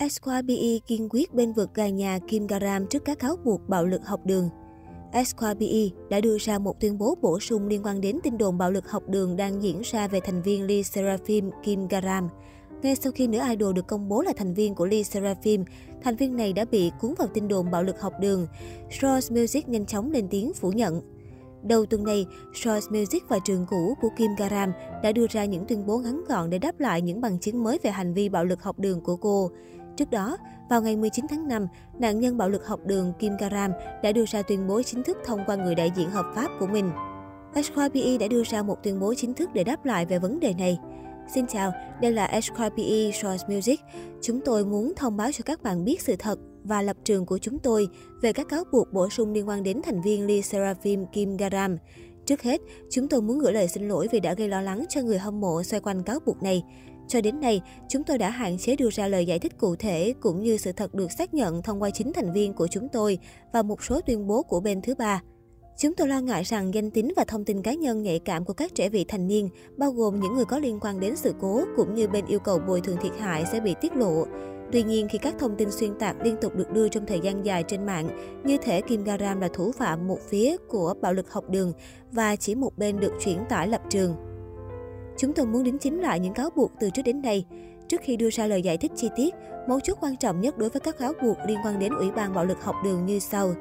Esquire kiên quyết bên vực gà nhà Kim Garam trước các cáo buộc bạo lực học đường. Esquire đã đưa ra một tuyên bố bổ sung liên quan đến tin đồn bạo lực học đường đang diễn ra về thành viên Lee Seraphim Kim Garam. Ngay sau khi nữ idol được công bố là thành viên của Lee Seraphim, thành viên này đã bị cuốn vào tin đồn bạo lực học đường. Source Music nhanh chóng lên tiếng phủ nhận. Đầu tuần này, Source Music và trường cũ của Kim Garam đã đưa ra những tuyên bố ngắn gọn để đáp lại những bằng chứng mới về hành vi bạo lực học đường của cô. Trước đó, vào ngày 19 tháng 5, nạn nhân bạo lực học đường Kim Karam đã đưa ra tuyên bố chính thức thông qua người đại diện hợp pháp của mình. SKPE đã đưa ra một tuyên bố chính thức để đáp lại về vấn đề này. Xin chào, đây là SKPE Source Music. Chúng tôi muốn thông báo cho các bạn biết sự thật và lập trường của chúng tôi về các cáo buộc bổ sung liên quan đến thành viên Lee Seraphim Kim Garam. Trước hết, chúng tôi muốn gửi lời xin lỗi vì đã gây lo lắng cho người hâm mộ xoay quanh cáo buộc này. Cho đến nay, chúng tôi đã hạn chế đưa ra lời giải thích cụ thể cũng như sự thật được xác nhận thông qua chính thành viên của chúng tôi và một số tuyên bố của bên thứ ba. Chúng tôi lo ngại rằng danh tính và thông tin cá nhân nhạy cảm của các trẻ vị thành niên, bao gồm những người có liên quan đến sự cố cũng như bên yêu cầu bồi thường thiệt hại sẽ bị tiết lộ. Tuy nhiên, khi các thông tin xuyên tạc liên tục được đưa trong thời gian dài trên mạng, như thể Kim Garam là thủ phạm một phía của bạo lực học đường và chỉ một bên được chuyển tải lập trường. Chúng tôi muốn đính chính lại những cáo buộc từ trước đến nay. Trước khi đưa ra lời giải thích chi tiết, mấu chốt quan trọng nhất đối với các cáo buộc liên quan đến Ủy ban bạo lực học đường như sau.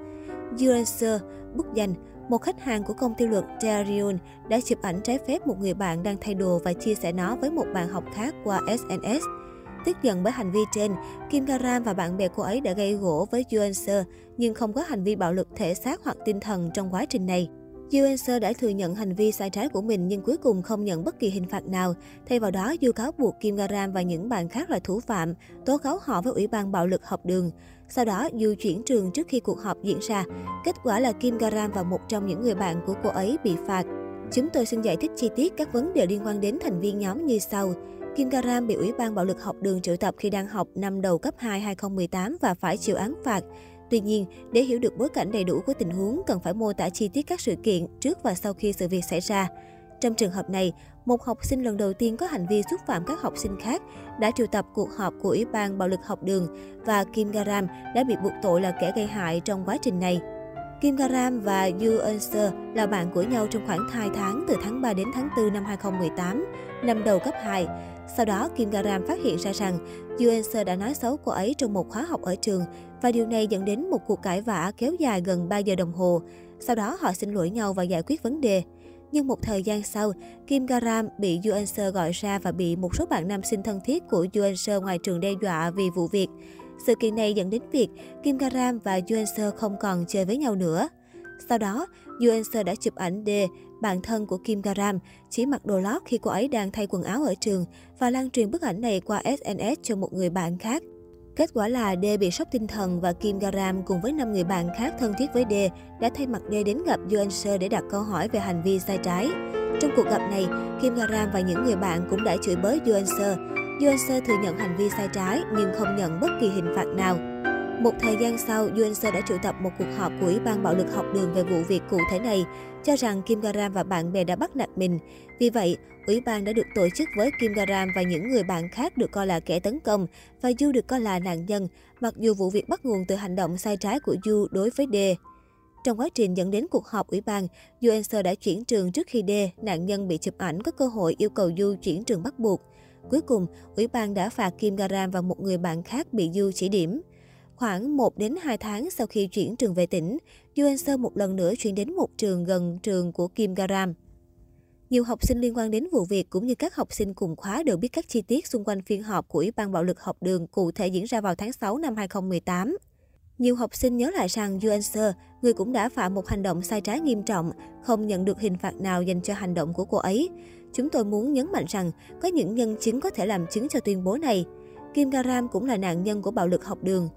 Urancer, bức danh, một khách hàng của công ty luật Darion đã chụp ảnh trái phép một người bạn đang thay đồ và chia sẻ nó với một bạn học khác qua SNS. Tức giận bởi hành vi trên, Kim Garam và bạn bè cô ấy đã gây gỗ với Yuanser nhưng không có hành vi bạo lực thể xác hoặc tinh thần trong quá trình này. Yuanser đã thừa nhận hành vi sai trái của mình nhưng cuối cùng không nhận bất kỳ hình phạt nào. Thay vào đó, Du cáo buộc Kim Garam và những bạn khác là thủ phạm, tố cáo họ với Ủy ban bạo lực học đường. Sau đó, Du chuyển trường trước khi cuộc họp diễn ra. Kết quả là Kim Garam và một trong những người bạn của cô ấy bị phạt. Chúng tôi xin giải thích chi tiết các vấn đề liên quan đến thành viên nhóm như sau. Kim Garam bị Ủy ban bạo lực học đường triệu tập khi đang học năm đầu cấp 2 2018 và phải chịu án phạt. Tuy nhiên, để hiểu được bối cảnh đầy đủ của tình huống, cần phải mô tả chi tiết các sự kiện trước và sau khi sự việc xảy ra. Trong trường hợp này, một học sinh lần đầu tiên có hành vi xúc phạm các học sinh khác đã triệu tập cuộc họp của Ủy ban bạo lực học đường và Kim Garam đã bị buộc tội là kẻ gây hại trong quá trình này. Kim Garam và Yu Eunser là bạn của nhau trong khoảng 2 tháng từ tháng 3 đến tháng 4 năm 2018, năm đầu cấp 2. Sau đó, Kim Garam phát hiện ra rằng Yu Eunser đã nói xấu cô ấy trong một khóa học ở trường và điều này dẫn đến một cuộc cãi vã kéo dài gần 3 giờ đồng hồ. Sau đó họ xin lỗi nhau và giải quyết vấn đề. Nhưng một thời gian sau, Kim Garam bị Yu Eunser gọi ra và bị một số bạn nam sinh thân thiết của Yu Eunser ngoài trường đe dọa vì vụ việc. Sự kiện này dẫn đến việc Kim Garam và Yuenser không còn chơi với nhau nữa. Sau đó, Yuenser đã chụp ảnh D, bạn thân của Kim Garam, chỉ mặc đồ lót khi cô ấy đang thay quần áo ở trường và lan truyền bức ảnh này qua SNS cho một người bạn khác. Kết quả là D bị sốc tinh thần và Kim Garam cùng với 5 người bạn khác thân thiết với D đã thay mặt D đến gặp Yuenser để đặt câu hỏi về hành vi sai trái. Trong cuộc gặp này, Kim Garam và những người bạn cũng đã chửi bới Yuenser. Seo thừa nhận hành vi sai trái nhưng không nhận bất kỳ hình phạt nào. Một thời gian sau, Yuenser đã triệu tập một cuộc họp của Ủy ban bạo lực học đường về vụ việc cụ thể này, cho rằng Kim Garam và bạn bè đã bắt nạt mình. Vì vậy, Ủy ban đã được tổ chức với Kim Garam và những người bạn khác được coi là kẻ tấn công và Du được coi là nạn nhân, mặc dù vụ việc bắt nguồn từ hành động sai trái của Du đối với D. Trong quá trình dẫn đến cuộc họp ủy ban, Yuenser đã chuyển trường trước khi D, nạn nhân bị chụp ảnh có cơ hội yêu cầu Du chuyển trường bắt buộc. Cuối cùng, ủy ban đã phạt Kim Garam và một người bạn khác bị Du chỉ điểm. Khoảng 1 đến 2 tháng sau khi chuyển trường về tỉnh, Yuenser một lần nữa chuyển đến một trường gần trường của Kim Garam. Nhiều học sinh liên quan đến vụ việc cũng như các học sinh cùng khóa đều biết các chi tiết xung quanh phiên họp của Ủy ban bạo lực học đường cụ thể diễn ra vào tháng 6 năm 2018. Nhiều học sinh nhớ lại rằng Yuenser, người cũng đã phạm một hành động sai trái nghiêm trọng, không nhận được hình phạt nào dành cho hành động của cô ấy. Chúng tôi muốn nhấn mạnh rằng có những nhân chứng có thể làm chứng cho tuyên bố này. Kim Garam cũng là nạn nhân của bạo lực học đường.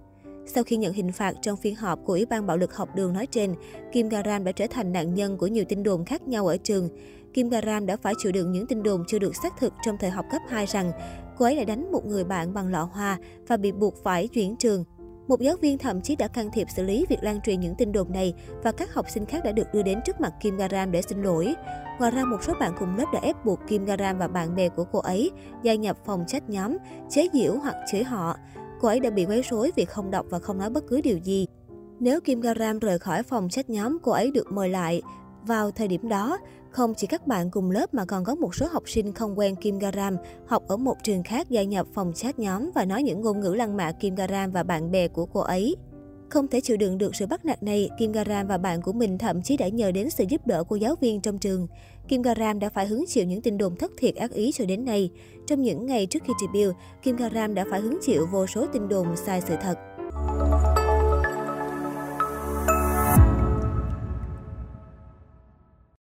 Sau khi nhận hình phạt trong phiên họp của Ủy ban bạo lực học đường nói trên, Kim Garan đã trở thành nạn nhân của nhiều tin đồn khác nhau ở trường. Kim Garan đã phải chịu đựng những tin đồn chưa được xác thực trong thời học cấp 2 rằng cô ấy đã đánh một người bạn bằng lọ hoa và bị buộc phải chuyển trường. Một giáo viên thậm chí đã can thiệp xử lý việc lan truyền những tin đồn này và các học sinh khác đã được đưa đến trước mặt Kim Garam để xin lỗi. Ngoài ra, một số bạn cùng lớp đã ép buộc Kim Garam và bạn bè của cô ấy gia nhập phòng trách nhóm, chế giễu hoặc chửi họ cô ấy đã bị quấy rối vì không đọc và không nói bất cứ điều gì. Nếu Kim Garam rời khỏi phòng chat nhóm, cô ấy được mời lại. Vào thời điểm đó, không chỉ các bạn cùng lớp mà còn có một số học sinh không quen Kim Garam, học ở một trường khác gia nhập phòng chat nhóm và nói những ngôn ngữ lăng mạ Kim Garam và bạn bè của cô ấy. Không thể chịu đựng được sự bắt nạt này, Kim Garam và bạn của mình thậm chí đã nhờ đến sự giúp đỡ của giáo viên trong trường. Kim Garam đã phải hứng chịu những tin đồn thất thiệt ác ý cho đến nay. Trong những ngày trước khi debut, Kim Garam đã phải hứng chịu vô số tin đồn sai sự thật.